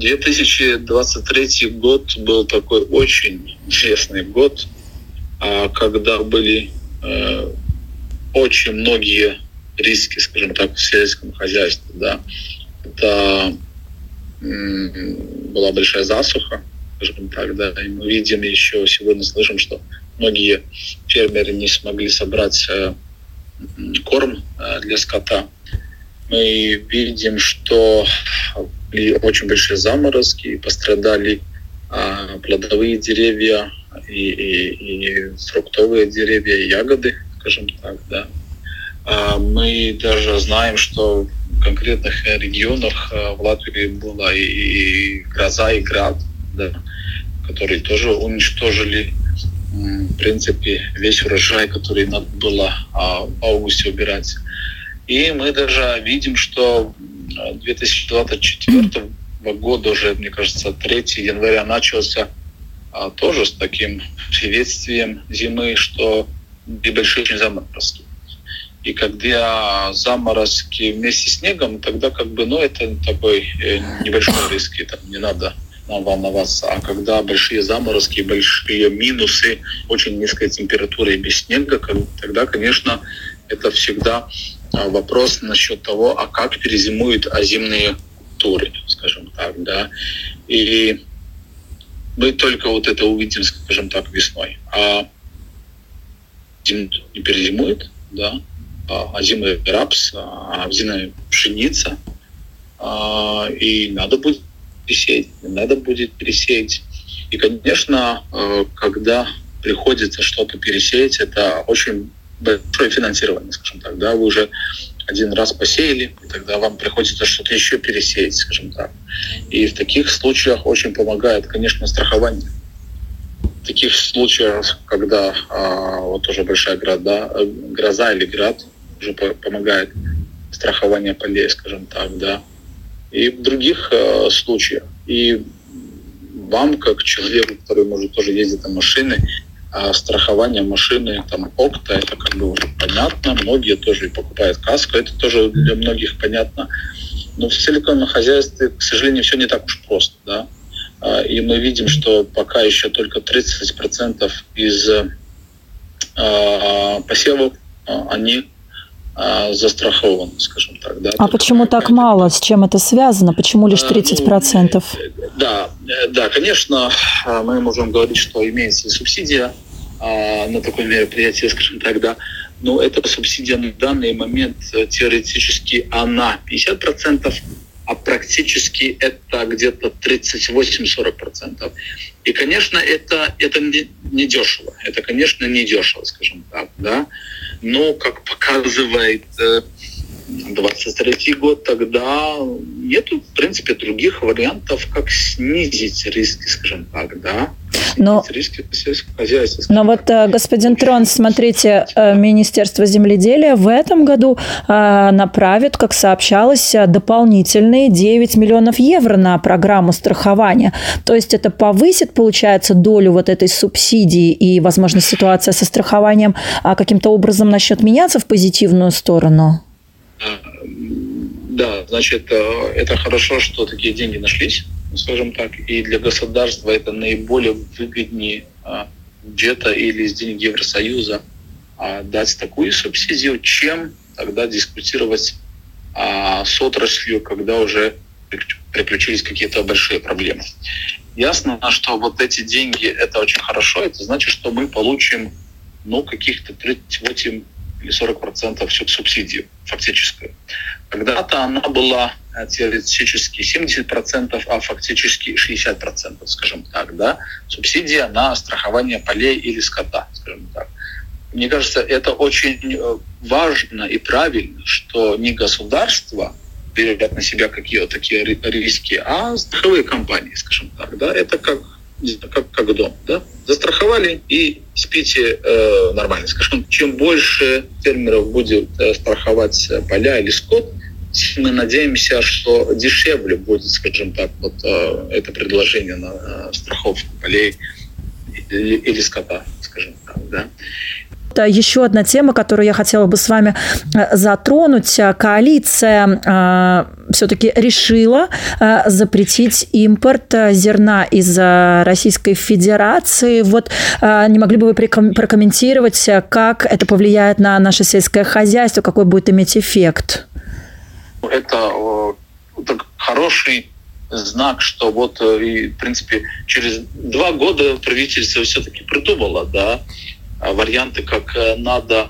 2023 год был такой очень интересный год, а, когда были э, очень многие риски, скажем так, в сельском хозяйстве. Да. Это была большая засуха, скажем так, да, и мы видим еще сегодня слышим, что многие фермеры не смогли собрать э, корм э, для скота. Мы видим, что были очень большие заморозки, пострадали а, плодовые деревья и, и, и фруктовые деревья, и ягоды, скажем так, да. А мы даже знаем, что в конкретных регионах а, в Латвии была и, гроза, и град, да, которые тоже уничтожили в принципе, весь урожай, который надо было в августе убирать. И мы даже видим, что 2024 года уже, мне кажется, 3 января начался а, тоже с таким приветствием зимы, что небольшие заморозки. И когда заморозки вместе с снегом, тогда как бы, ну, это такой э, небольшой риск, там не надо нам волноваться. А когда большие заморозки, большие минусы, очень низкая температура и без снега, тогда, конечно, это всегда вопрос насчет того, а как перезимуют озимые туры, скажем так, да. И мы только вот это увидим, скажем так, весной. А зиму не перезимует, да, а озимый рапс, а озимая пшеница, а, и надо будет пересеять, надо будет пересеять. И, конечно, э, когда приходится что-то пересеять, это очень большое финансирование, скажем так, да, вы уже один раз посеяли, и тогда вам приходится что-то еще пересеять, скажем так. И в таких случаях очень помогает, конечно, страхование. В таких случаях, когда а, вот уже большая гроза, гроза или град уже помогает страхование полей, скажем так, да. И в других а, случаях. И вам, как человеку, который может тоже ездить на машине, а страхование машины, там, ОКТА, это как бы уже понятно. Многие тоже и покупают каску, это тоже для многих понятно. Но в силиконовом хозяйстве, к сожалению, все не так уж просто, да. А, и мы видим, что пока еще только 30% из а, посевов, а, они застрахованы, скажем так. Да, а почему так мало? С чем это связано? Почему лишь 30%? Ну, да, да, конечно, мы можем говорить, что имеется субсидия на такое мероприятие, скажем так, да, но эта субсидия на данный момент э, теоретически она 50%, а практически это где-то 38-40%. И, конечно, это, это не, не дешево. Это, конечно, не дешево, скажем так. Да? Но, как показывает 23 год, тогда нету, в принципе, других вариантов, как снизить риски, скажем так, да. Но. Но вот, э, господин Трон, смотрите, э, Министерство земледелия в этом году э, направит, как сообщалось, дополнительные 9 миллионов евро на программу страхования. То есть это повысит, получается, долю вот этой субсидии и, возможно, ситуация со страхованием а каким-то образом начнет меняться в позитивную сторону? Да, значит, это хорошо, что такие деньги нашлись, скажем так, и для государства это наиболее выгоднее а, бюджета или из денег Евросоюза а, дать такую субсидию, чем тогда дискутировать а, с отраслью, когда уже приключились какие-то большие проблемы. Ясно, что вот эти деньги, это очень хорошо, это значит, что мы получим ну, каких-то 38 или 40% всю субсидию фактическую. Когда-то она была э, теоретически 70%, а фактически 60%, скажем так, да, субсидия на страхование полей или скота, скажем так. Мне кажется, это очень э, важно и правильно, что не государство берет на себя какие-то такие риски, а страховые компании, скажем так, да, это как как, как дом, да? Застраховали и спите э, нормально. Скажем, чем больше фермеров будет э, страховать поля или скот, мы надеемся, что дешевле будет, скажем так, вот э, это предложение на э, страховку полей или, или скота, скажем так, да. Еще одна тема, которую я хотела бы с вами э, затронуть. Коалиция э, все-таки решила э, запретить импорт зерна из Российской Федерации. Вот не могли бы вы прокомментировать, как это повлияет на наше сельское хозяйство, какой будет иметь эффект? Это хороший знак, что вот, и, в принципе, через два года правительство все-таки придумало, да, Э, варианты, как э, надо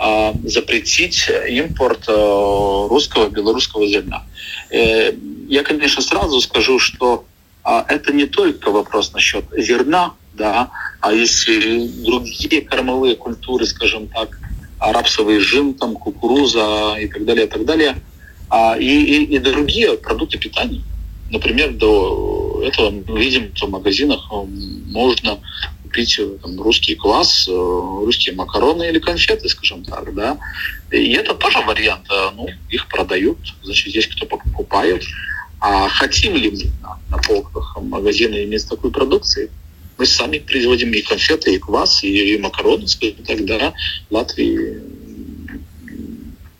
а, запретить импорт э, русского, белорусского зерна. Я, конечно, сразу скажу, что а, это не только вопрос насчет зерна, да, а если другие кормовые культуры, скажем так, рапсовый жим, там, кукуруза и так далее, и так далее, а, и, и, и другие продукты питания. Например, до этого мы видим, что в магазинах можно купить э, там, русский квас, э, русские макароны или конфеты, скажем так, да. И это тоже вариант. Э, ну, их продают, значит, есть кто покупает. А хотим ли мы на, на полках магазина иметь такую продукцию? Мы сами производим и конфеты, и квас, и, и макароны, скажем так, да. Латвии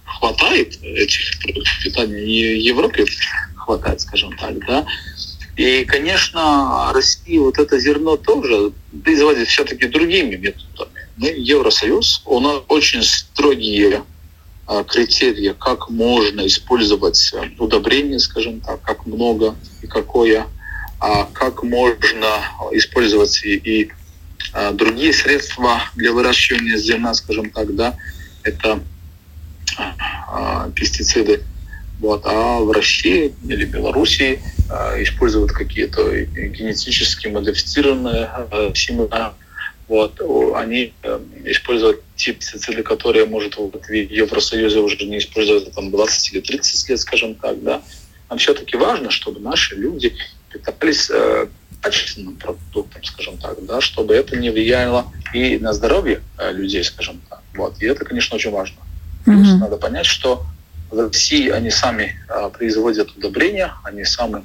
хватает этих продуктов питания, и Европе хватает, скажем так, да. И, конечно, Россия вот это зерно тоже производит все-таки другими методами. Мы Евросоюз, у нас очень строгие а, критерии, как можно использовать удобрения, скажем так, как много и какое, а как можно использовать и, и а, другие средства для выращивания зерна, скажем так, да, это а, пестициды. Вот. А в России или Белоруссии э, используют какие-то генетически модифицированные э, семена. Вот. Они э, используют те пестициды, которые, может, в Евросоюзе уже не используют там 20 или 30 лет, скажем так. Да. Нам все-таки важно, чтобы наши люди питались э, качественным продуктом, скажем так, да, чтобы это не влияло и на здоровье э, людей, скажем так. Вот. И это, конечно, очень важно. Mm-hmm. Надо понять, что в России они сами а, производят удобрения, они сами а,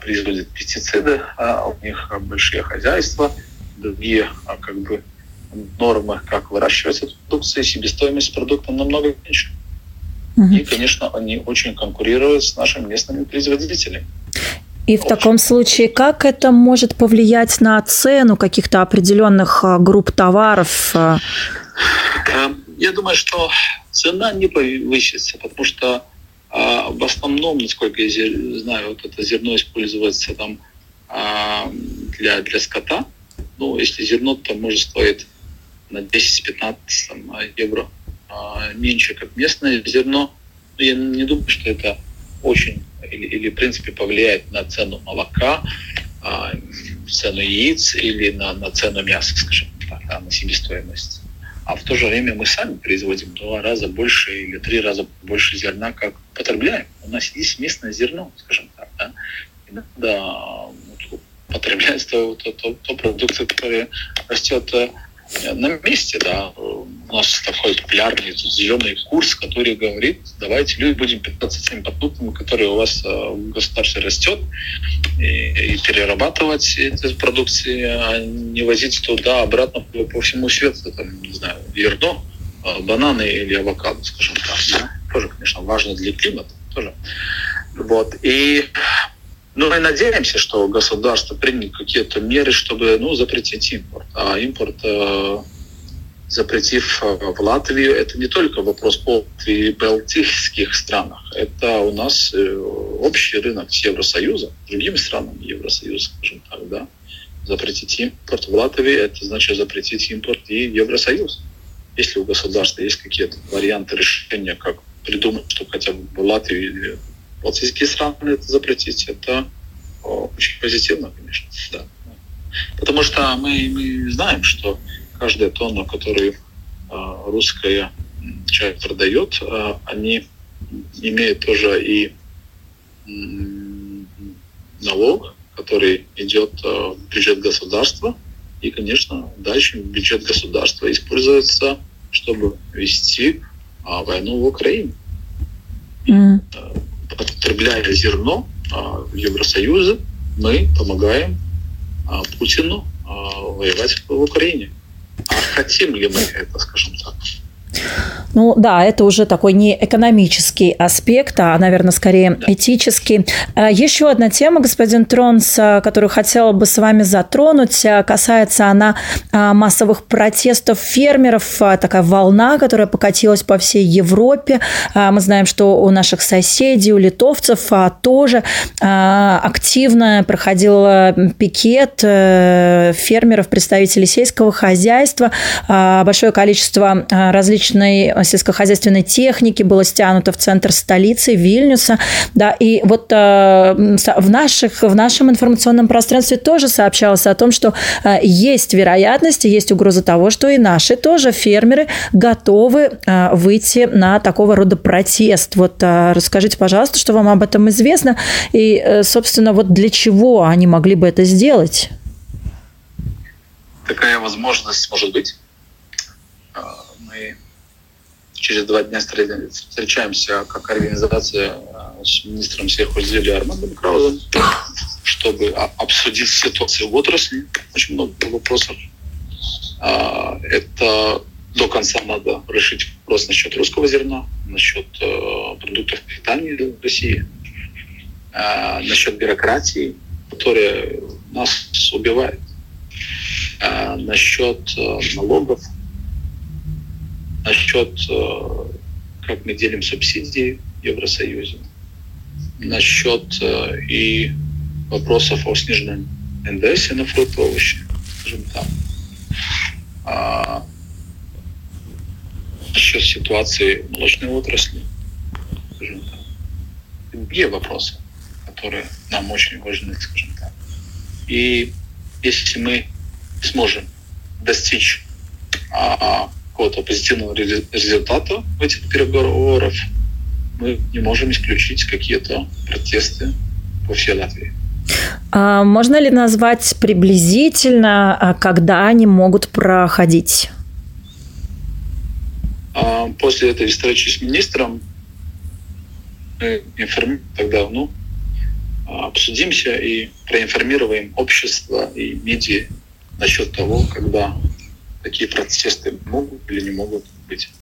производят пестициды, а у них большие хозяйства, другие а, как бы нормы, как выращивать эту продукцию, себестоимость продукта намного меньше. Угу. И, конечно, они очень конкурируют с нашими местными производителями. И в таком случае, как это может повлиять на цену каких-то определенных групп товаров? Эм, я думаю, что цена не повысится, потому что а, в основном, насколько я знаю, вот это зерно используется там а, для, для скота. Ну, если зерно там может стоить на 10-15 евро. А, меньше, как местное зерно, но я не думаю, что это очень или, или в принципе повлияет на цену молока, а, цену яиц или на, на цену мяса, скажем так, на себестоимость а в то же время мы сами производим два раза больше или три раза больше зерна, как потребляем. У нас есть местное зерно, скажем так. Да? То, то, то, то продукция, которая растет э, на месте, да. У нас такой популярный зеленый курс, который говорит, давайте люди будем питаться теми продуктами, которые у вас э, в государстве растет, и, и перерабатывать эти продукции, а не возить туда обратно по, всему свету, там, не знаю, зерно, э, бананы или авокадо, скажем так. Да? Тоже, конечно, важно для климата. Тоже. Вот. И ну, мы надеемся, что государство примет какие-то меры, чтобы ну, запретить импорт. А импорт, э, запретив э, в Латвию, это не только вопрос по балтийских странах. Это у нас э, общий рынок с Евросоюзом, другими странами Евросоюза, скажем так, да. Запретить импорт в Латвии, это значит запретить импорт и Евросоюз. Если у государства есть какие-то варианты решения, как придумать, что хотя бы в Латвии балтийские страны это запретить, это очень позитивно, конечно, да. Потому что мы, мы знаем, что каждая тонна, которую э, русская часть продает, э, они имеют тоже и э, налог, который идет э, в бюджет государства, и, конечно, дальше бюджет государства используется, чтобы вести э, войну в Украине. Mm потребляя зерно а, в Евросоюзе, мы помогаем а, Путину а, воевать в Украине. А хотим ли мы это, скажем так? Ну да, это уже такой не экономический аспект, а, наверное, скорее этический. А, еще одна тема, господин Тронс, которую хотела бы с вами затронуть, а, касается она а, массовых протестов фермеров, такая волна, которая покатилась по всей Европе. Мы знаем, что у наших соседей, у литовцев тоже активно проходил пикет э, фермеров, представителей сельского хозяйства, большое количество различной сельскохозяйственной техники было стянуто в центр столицы Вильнюса. Да, и вот э, в, наших, в нашем информационном пространстве тоже сообщалось о том, что э, есть вероятность, есть угроза того, что и наши тоже фермеры готовы э, выйти на такого рода протест. Вот расскажите, пожалуйста, что вам об этом известно и, собственно, вот для чего они могли бы это сделать? Такая возможность может быть. Мы через два дня встречаемся как организация э, с министром сельхозделия Армандом Краузом, чтобы обсудить ситуацию в отрасли. Очень много вопросов. А, это до конца надо решить вопрос насчет русского зерна, насчет э, продуктов питания в России, а, насчет бюрократии, которая нас убивает, а, насчет э, налогов, насчет, э, как мы делим субсидии в Евросоюзе, насчет э, и вопросов о сниженном НДС на фрукты, овощи, скажем так. А, насчет ситуации молочной отрасли, скажем так. Другие вопросы, которые нам очень важны, скажем так. И если мы сможем достичь а, какого-то позитивного результата в этих переговорах, мы не можем исключить какие-то протесты по всей Латвии. А можно ли назвать приблизительно, а, когда они могут проходить? А после этой встречи с министром мы информируем тогда, ну, обсудимся и проинформируем общество и медиа насчет того, когда такие протесты могут или не могут быть.